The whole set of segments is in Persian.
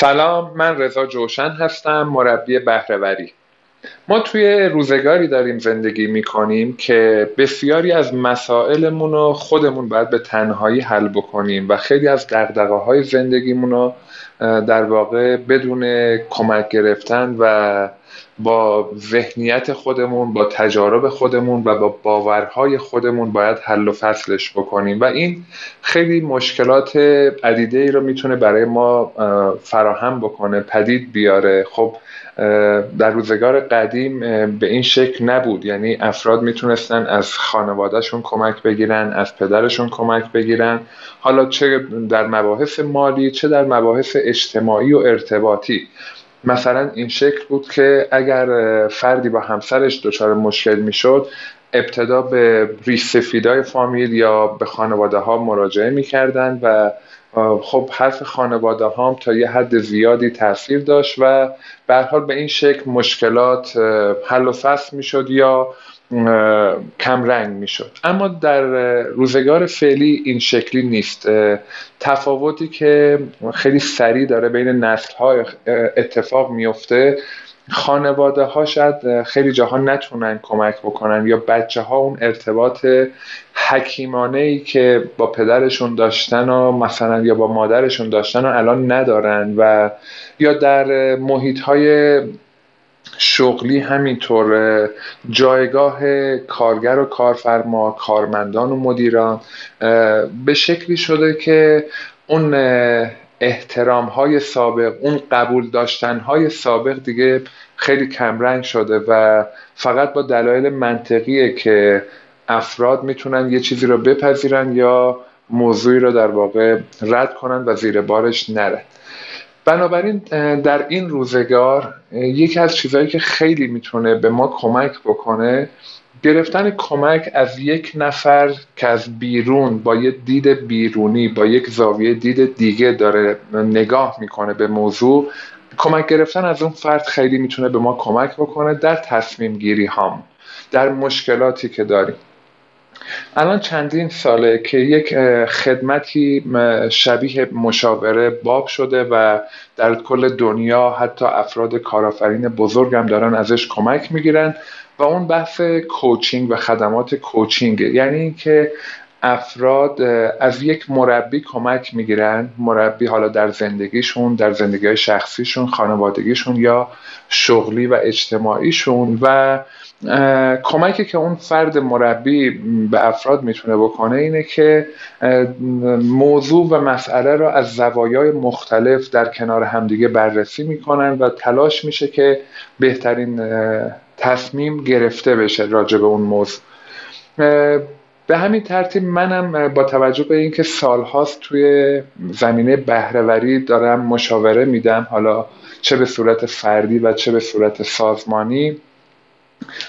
سلام من رضا جوشن هستم مربی بهرهوری. ما توی روزگاری داریم زندگی می‌کنیم که بسیاری از مسائلمون رو خودمون باید به تنهایی حل بکنیم و خیلی از دقدقه های زندگیمون رو در واقع بدون کمک گرفتن و با ذهنیت خودمون با تجارب خودمون و با باورهای خودمون باید حل و فصلش بکنیم. و این خیلی مشکلات عدیده ای رو می‌تونه برای ما فراهم بکنه پدید بیاره. خب در روزگار قدیم به این شکل نبود. یعنی افراد می‌تونستن از خانوادهشون کمک بگیرن از پدرشون کمک بگیرن. حالا چه در مباحث مالی چه در مباحث اجتماعی و ارتباطی. مثلا این شکل بود که اگر فردی با همسرش دچار مشکل می‌شد ابتدا به ریش سفیدای فامیل یا به خانواده ها مراجعه می‌کردن و خب حرف خانواده هام تا یه حد زیادی تاثیر داشت و به حال به این شکل مشکلات حل و فصل می‌شد یا کم رنگ می‌شد. اما در روزگار فعلی این شکلی نیست. تفاوتی که خیلی سریع داره بین نسل اتفاق میفته خانواده ها شاید خیلی جاها نتونن کمک بکنن یا بچه ها اون ارتباط حکیمانه ای که با پدرشون داشتن و مثلا یا با مادرشون داشتن و الان ندارن و یا در محیط های شغلی همینطور جایگاه کارگر و کارفرما کارمندان و مدیران به شکلی شده که اون احترام های سابق اون قبول داشتن های سابق دیگه خیلی کمرنگ شده و فقط با دلایل منطقیه که افراد می‌تونن یه چیزی رو بپذیرن یا موضوعی رو در واقع رد کنن و زیر بارش نره بنابراین در این روزگار یکی از چیزهایی که خیلی می‌تونه به ما کمک بکنه گرفتن کمک از یک نفر که از بیرون با یه دید بیرونی با یک زاویه دید دیگه داره نگاه می‌کنه به موضوع کمک گرفتن از اون فرد خیلی می‌تونه به ما کمک بکنه در تصمیم گیری هام در مشکلاتی که داریم. الان چندین ساله که یک خدمتی شبیه مشاوره باب شده و در کل دنیا حتی افراد کارآفرین بزرگ هم دارن ازش کمک می‌گیرن و اون بحث کوچینگ و خدمات کوچینگ یعنی اینکه افراد از یک مربی کمک می‌گیرن مربی حالا در زندگیشون در زندگی شخصیشون خانوادگیشون یا شغلی و اجتماعیشون و کمکی که اون فرد مربی به افراد می‌تونه بکنه اینه که موضوع و مسئله را از زوایای مختلف در کنار همدیگه بررسی می‌کنن و تلاش میشه که بهترین تصمیم گرفته بشه راجع به اون موضوع. به همین ترتیب منم با توجه به اینکه سالهاست توی زمینه بهرهوری دارم مشاوره میدم حالا چه به صورت فردی و چه به صورت سازمانی.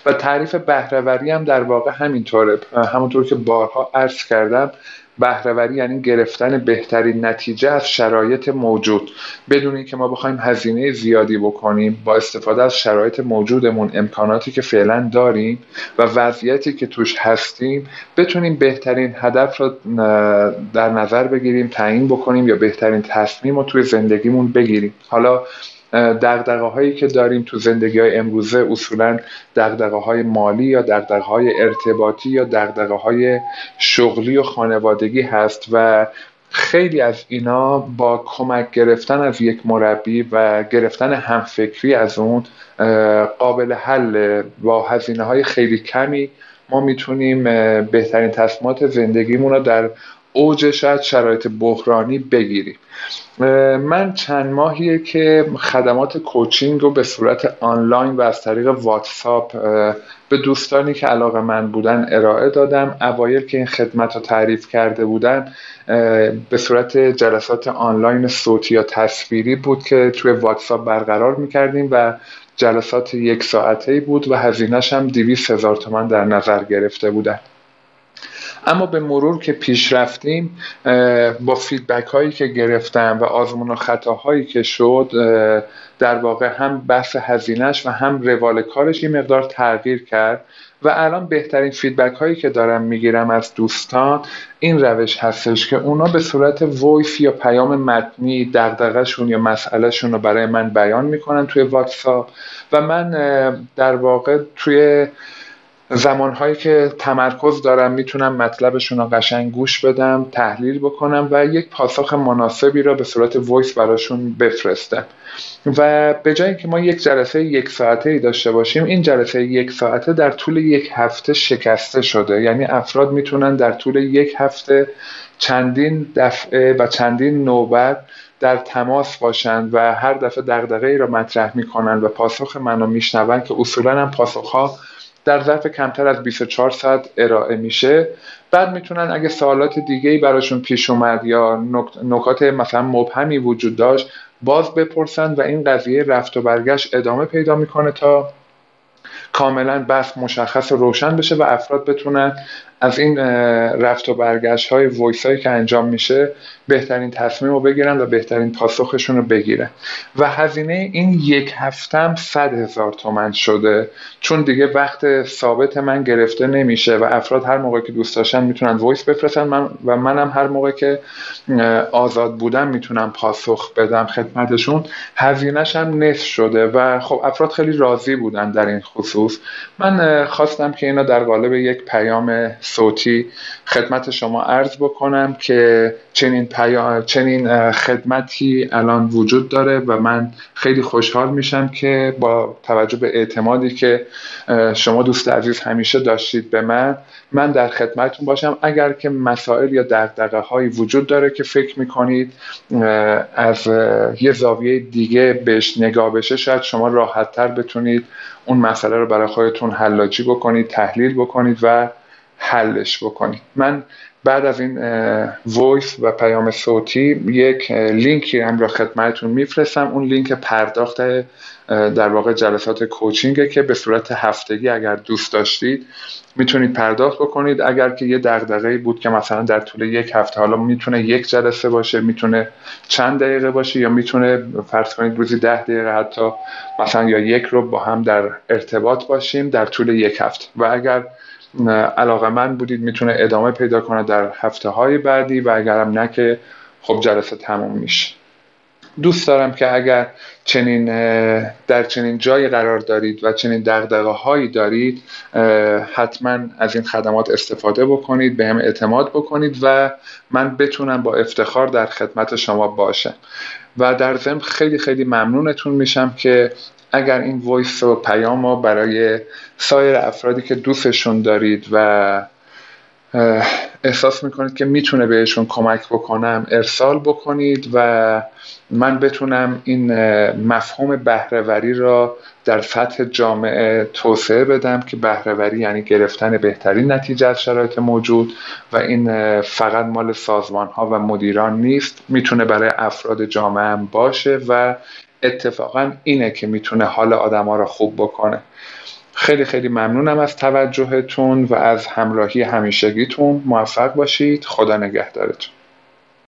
و تعریف بهرهوری هم در واقع همینطوره. همونطور که بارها عرض کردم بهرهوری یعنی گرفتن بهترین نتیجه از شرایط موجود. بدون اینکه ما بخوایم هزینه زیادی بکنیم با استفاده از شرایط موجودمون امکاناتی که فعلا داریم و وضعیتی که توش هستیم بتونیم بهترین هدف رو در نظر بگیریم تعیین بکنیم یا بهترین تصمیم رو توی زندگیمون بگیریم. حالا دقدقه هایی که داریم تو زندگی های امروزه اصولا دقدقه های مالی یا دقدقه های ارتباطی یا دقدقه های شغلی و خانوادگی هست و خیلی از اینا با کمک گرفتن از یک مربی و گرفتن همفکری از اون قابل حل با هزینه های خیلی کمی ما می‌تونیم بهترین تصمیمات زندگیمون رو در اوج شاید شرایط بحرانی بگیریم من چند ماهیه که خدمات کوچینگ رو به صورت آنلاین و از طریق واتساپ به دوستانی که علاقه من بودن ارائه دادم. اوایل که این خدمت رو تعریف کرده بودن به صورت جلسات آنلاین صوتی یا تصویری بود که توی واتساپ برقرار می‌کردیم و جلسات یک ساعته بود و هزینهش هم دویست هزار تومن در نظر گرفته بودن. اما به مرور که پیش رفتیم با feedback هایی که گرفتم و آزمون و خطاهایی که شد در واقع هم بحث هزینهش و هم روال کارش یه مقدار تغییر کرد و الان بهترین feedback هایی که دارم می‌گیرم از دوستان این روش هستش که اونا به صورت voice یا پیام متنی دغدغه‌شون یا مسئلهشون رو برای من بیان می‌کنن توی واتساپ و من در واقع توی زمانهایی که تمرکز دارم می‌تونم مطلبشون رو قشنگ گوش بدم تحلیل بکنم و یک پاسخ مناسبی را به صورت وایس براشون بفرستم. و به جای اینکه ما یک جلسه یک ساعته ای داشته باشیم این جلسه یک ساعته در طول یک هفته شکسته شده. یعنی افراد می‌تونن در طول یک هفته چندین دفعه و چندین نوبت در تماس باشند و هر دفعه دغدغه ای را مطرح می‌کنن و پاسخ منو میشنون که اصولا هم پاسخ ها در ظرف کمتر از 24 ساعت ارائه میشه. بعد می‌تونن اگه سوالات دیگه ای براشون پیش اومد یا نکات مثلا مبهمی وجود داشت باز بپرسن و این قضیه رفت و برگشت ادامه پیدا می‌کنه تا کاملا بحث مشخص و روشن بشه و افراد بتونن از این رفت و برگشت های ویس هایی که انجام میشه بهترین تصمیم رو بگیرن و بهترین پاسخشون رو بگیرن. و هزینه این یک هفتم صد هزار تومن شده. چون دیگه وقت ثابت من گرفته نمیشه و افراد هر موقع که دوست داشتن می‌تونن وایس بفرستن. من و منم هر موقع که آزاد بودم می‌تونم پاسخ بدم خدمتشون. هزینهش هم نصف شده و خب افراد خیلی راضی بودن در این خصوص. من خواستم که اینا در قالب یک پیام صوتی خدمت شما عرض بکنم که چنین, چنین خدمتی الان وجود داره و من خیلی خوشحال میشم که با توجه به اعتمادی که شما دوست عزیز همیشه داشتید به من من در خدمتتون باشم. اگر که مسائل یا دقدقه هایی وجود داره که فکر می‌کنید از یه زاویه دیگه بهش نگاه بشه شاید شما راحت تر بتونید اون مسئله رو برای خودتون حلاجی بکنید تحلیل بکنید و حلش بکنید من بعد از این voice و پیام صوتی یک لینکی هم را خدمتتون میفرستم. اون لینک پرداخت در واقع جلسات coaching ه که به صورت هفتگی اگر دوست داشتید می‌تونید پرداخت بکنید. اگر که یه دغدغه‌ای بود که مثلا در طول یک هفته حالا می‌تونه یک جلسه باشه می‌تونه چند دقیقه باشه یا می‌تونه فرض کنید روزی ده دقیقه حتی مثلا یا یک رو با هم در ارتباط باشیم در طول یک هفته. و اگر علاقه من بودید می‌تونه ادامه پیدا کنه در هفته های بعدی و اگرم نه که خب جلسه تموم میشه. دوست دارم که اگر چنین در چنین جایی قرار دارید و چنین دغدغه هایی دارید حتما از این خدمات استفاده بکنید به هم اعتماد بکنید و من بتونم با افتخار در خدمت شما باشم. و در ضمن خیلی خیلی ممنونتون میشم که اگر این وایس و پیام رو برای سایر افرادی که دوستشون دارید و احساس می‌کنید که می‌تونه بهشون کمک بکنم ارسال بکنید و من بتونم این مفهوم بهرهوری را در سطح جامعه توسعه بدم که بهرهوری یعنی گرفتن بهترین نتیجه از شرایط موجود و این فقط مال سازمان ها و مدیران نیست می‌تونه برای افراد جامعه هم باشه و اتفاقا اینه که می‌تونه حال آدما رو خوب بکنه. خیلی خیلی ممنونم از توجهتون و از همراهی همیشگیتون. موفق باشید. خدا نگهدارتون.